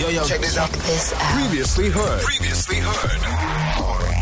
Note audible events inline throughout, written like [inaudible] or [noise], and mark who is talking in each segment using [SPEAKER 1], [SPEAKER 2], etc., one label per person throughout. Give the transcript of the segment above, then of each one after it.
[SPEAKER 1] Yo, yo, check this out.
[SPEAKER 2] This out.
[SPEAKER 3] Previously heard.
[SPEAKER 1] Previously heard.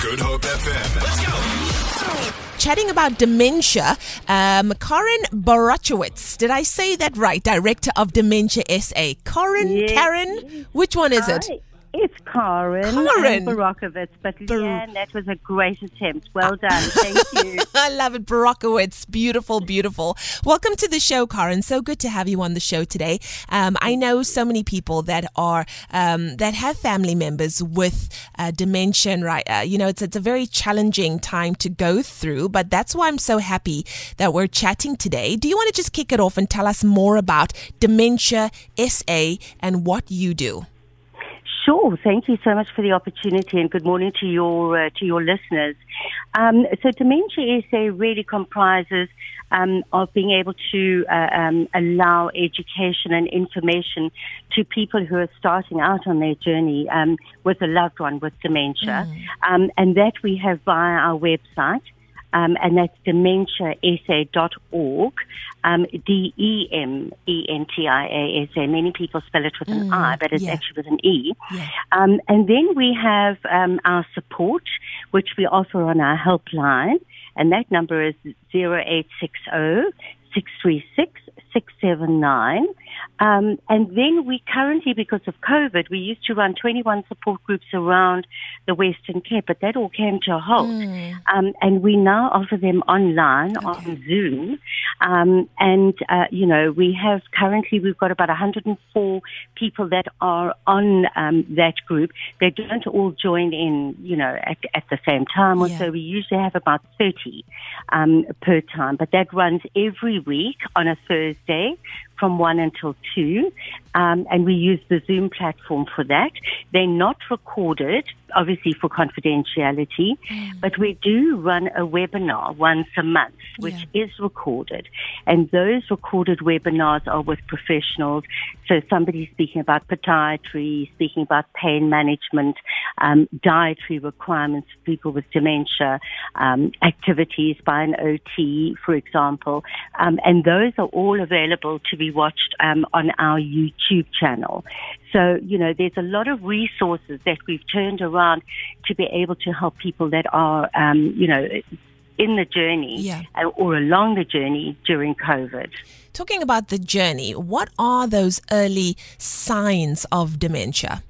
[SPEAKER 1] Good Hope FM. Let's go.
[SPEAKER 4] Chatting about dementia, um, Karen Borochowitz. Did I say that right? Director of Dementia SA. Karen,
[SPEAKER 5] Yes.
[SPEAKER 4] Karen, which one is it?
[SPEAKER 5] It's Karen.
[SPEAKER 4] Karen.
[SPEAKER 5] Borochowitz. But
[SPEAKER 4] Bar-
[SPEAKER 5] Leigh-Anne, that was a great attempt. Well done. Thank [laughs] you.
[SPEAKER 4] I love it, Borochowitz. Beautiful, beautiful. Welcome to the show, Karen. So good to have you on the show today. Um, I know so many people that are um, that have family members with uh, dementia. Right, uh, you know, it's it's a very challenging time to go through. But that's why I'm so happy that we're chatting today. Do you want to just kick it off and tell us more about Dementia SA and what you do?
[SPEAKER 5] Sure. Thank you so much for the opportunity, and good morning to your uh, to your listeners. Um, so, Dementia SA really comprises um, of being able to uh, um, allow education and information to people who are starting out on their journey um, with a loved one with dementia, um, and that we have via our website. Um, and that's dementiasa.org, um, D-E-M-E-N-T-I-A-S-A. Many people spell it with an I, but it's
[SPEAKER 4] yeah.
[SPEAKER 5] actually with an E.
[SPEAKER 4] Yeah.
[SPEAKER 5] Um, and then we have um, our support, which we offer on our helpline, and that number is 0860 636 679. Um, and then we currently, because of COVID, we used to run 21 support groups around the Western Cape, but that all came to a halt. Um, and we now offer them online on Zoom. Um, and, uh, you know, we have currently, we've got about 104 people that are on um, that group. They don't all join in, you know, at, at the same time or
[SPEAKER 4] Yeah.
[SPEAKER 5] so. We usually have about 30 um, per time, but that runs every week on a Thursday from 1 until 2. Um, and we use the Zoom platform for that. They're not recorded, obviously for confidentiality, but we do run a webinar once a month, which is recorded. And those recorded webinars are with professionals. So somebody speaking about podiatry, speaking about pain management, um, dietary requirements for people with dementia, um, activities by an OT, for example. Um, and those are all available to be watched um, on our YouTube channel. So, you know, there's a lot of resources that we've turned around to be able to help people that are, um, you know, in the journey
[SPEAKER 4] Yeah.
[SPEAKER 5] uh, or along the journey during COVID.
[SPEAKER 4] Talking about the journey, what are those early signs of dementia?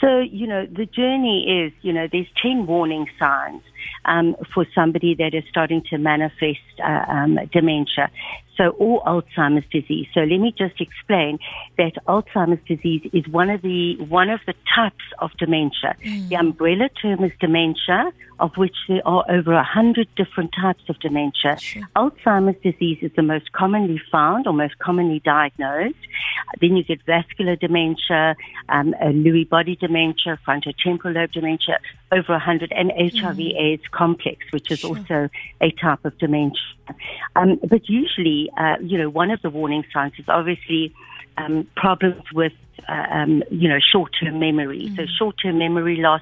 [SPEAKER 5] So, you know, the journey is, you know, there's 10 warning signs um, for somebody that is starting to manifest uh, um, dementia. So, or Alzheimer's disease. So, let me just explain that Alzheimer's disease is one of the one of the types of dementia. The umbrella term is dementia, of which there are over a hundred different types of dementia. Alzheimer's disease is the most commonly found or most commonly diagnosed. Then you get vascular dementia, um, a Lewy body dementia, frontotemporal lobe dementia, over a hundred, and HIV/AIDS complex, which is also a type of dementia. Um, but usually, uh, you know, one of the warning signs is obviously um, problems with, uh, um, you know, short-term memory. So short-term memory loss.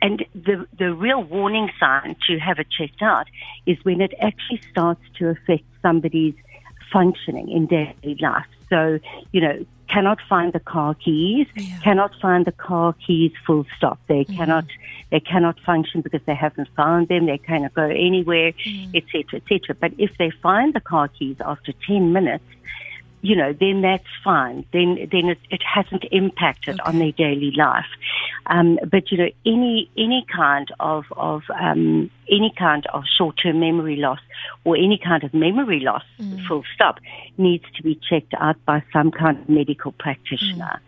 [SPEAKER 5] And the, the real warning sign to have it checked out is when it actually starts to affect somebody's functioning in daily life. So, you know, cannot find the car keys, cannot find the car keys full stop. They mm. cannot, they cannot function because they haven't found them. They cannot go anywhere, mm. et cetera, et cetera. But if they find the car keys after 10 minutes, you know, then that's fine. Then, then it, it hasn't impacted on their daily life. Um, but you know, any any kind of of um, any kind of short-term memory loss or any kind of memory loss, full stop, needs to be checked out by some kind of medical practitioner,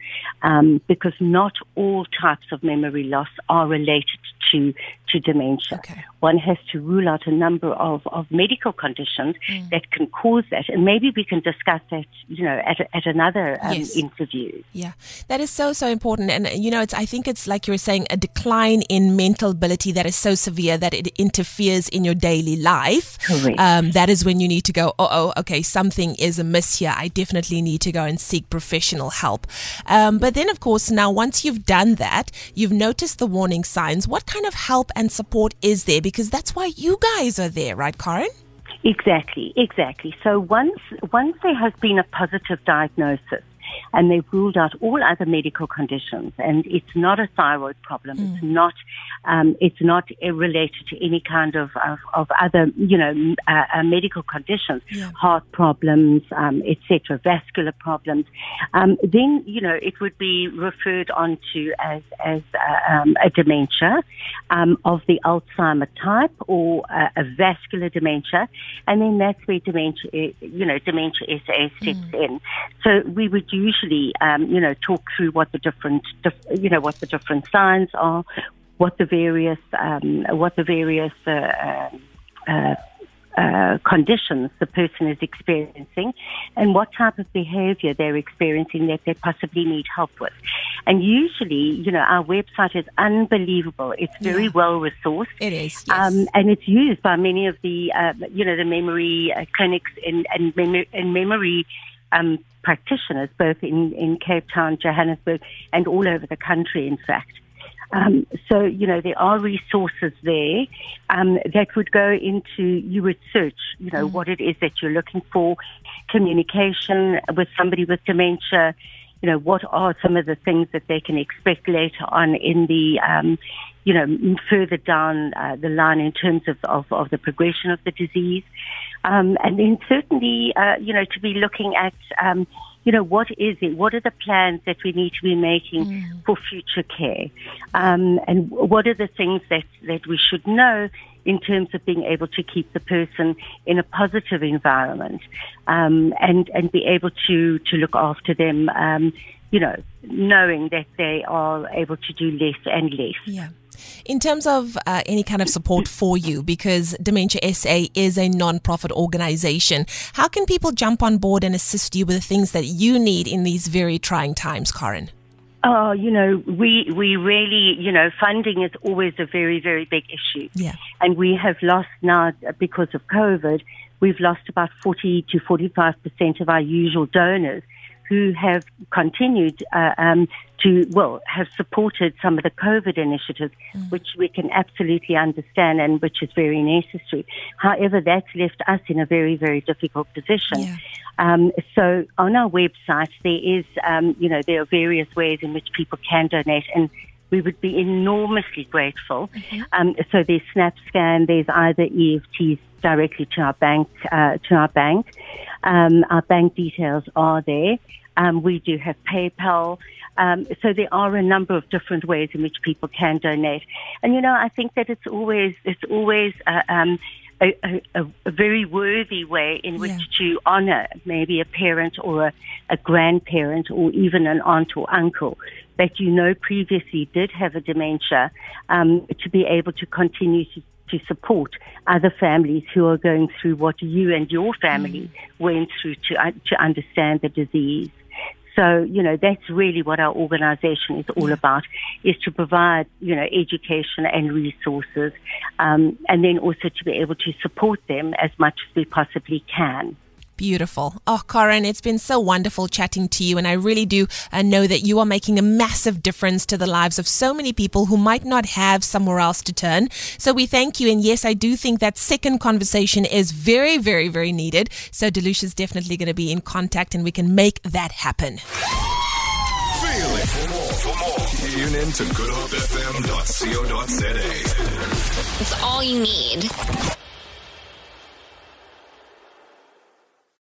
[SPEAKER 5] um, because not all types of memory loss are related to to dementia.
[SPEAKER 4] Okay.
[SPEAKER 5] One has to rule out a number of, of medical conditions that can cause that, and maybe we can discuss that, you know, at, at another um,
[SPEAKER 4] Yes.
[SPEAKER 5] interview.
[SPEAKER 4] Yeah, that is so so important, and you know, it's I think it's like you were saying, a decline in mental ability that is so severe that it interferes in your daily life. Um, that is when you need to go. Oh, oh, okay, something is amiss here. I definitely need to go and seek professional help. Um, but then, of course, now once you've done that, you've noticed the warning signs. What kind of help and support is there? Because that's why you guys are there, right, Karen?
[SPEAKER 5] Exactly, exactly. So once once there has been a positive diagnosis, and they've ruled out all other medical conditions. And it's not a thyroid problem. Mm. It's not, um, it's not related to any kind of, of, of other, you know, uh, uh, medical conditions, yeah. heart problems, um, etc., vascular problems. Um, then, you know, it would be referred on to as, as uh, um, a dementia um, of the Alzheimer type or a vascular dementia. And then that's where dementia, you know, dementia SA steps mm. in. So we would usually, um, you know, talk through what the different, you know, what the different signs are, what the various, um, what the various uh, um, uh, uh, conditions the person is experiencing and what type of behavior they're experiencing that they possibly need help with. And usually, you know, our website is unbelievable. It's very yeah. well resourced.
[SPEAKER 4] It is, yes. um,
[SPEAKER 5] and it's used by many of the, uh, you know, the memory uh, clinics and, and, mem- and memory um, practitioners, both in, in Cape Town, Johannesburg, and all over the country, in fact. Um, so, you know, there are resources there um, that would go into, you would search, you know, mm. what it is that you're looking for, communication with somebody with dementia, you know, what are some of the things that they can expect later on in the, um, you know, further down uh, the line in terms of, of, of, the progression of the disease. Um, and then certainly, uh, you know, to be looking at, um, you know, what is it? What are the plans that we need to be making mm. for future care? Um, and what are the things that, that we should know in terms of being able to keep the person in a positive environment um, and, and be able to, to look after them, um, you know, knowing that they are able to do less and less.
[SPEAKER 4] Yeah. In terms of uh, any kind of support for you, because Dementia SA is a non-profit organization, how can people jump on board and assist you with the things that you need in these very trying times, Karen?
[SPEAKER 5] Oh, you know, we we really, you know, funding is always a very very big issue.
[SPEAKER 4] Yeah.
[SPEAKER 5] And we have lost now because of COVID, we've lost about 40 to 45% of our usual donors who have continued uh, um, to, well, have supported some of the COVID initiatives, mm. which we can absolutely understand and which is very necessary. However, that's left us in a very, very difficult position. Yeah. Um, so on our website, there is, um, you know, there are various ways in which people can donate and we would be enormously grateful. Mm-hmm. Um, so there's SnapScan, there's either EFTs directly to our bank, uh, to our bank. Um, our bank details are there. Um, we do have PayPal. Um, so there are a number of different ways in which people can donate. And you know, I think that it's always it's always uh, um, a, a, a, very worthy way in which yeah. to honor maybe a parent or a, a grandparent or even an aunt or uncle that you know previously did have a dementia um, to be able to continue to to support other families who are going through what you and your family mm. went through to uh, to understand the disease. So, you know, that's really what our organization is all about, is to provide, you know, education and resources, um, and then also to be able to support them as much as we possibly can.
[SPEAKER 4] Beautiful. Oh, Karen, it's been so wonderful chatting to you. And I really do uh, know that you are making a massive difference to the lives of so many people who might not have somewhere else to turn. So we thank you. And yes, I do think that second conversation is very, very, very needed. So Delucia is definitely going to be in contact and we can make that happen.
[SPEAKER 1] Feel it. For more, for more, tune in to goodhopefm.co.za.
[SPEAKER 2] It's all you need.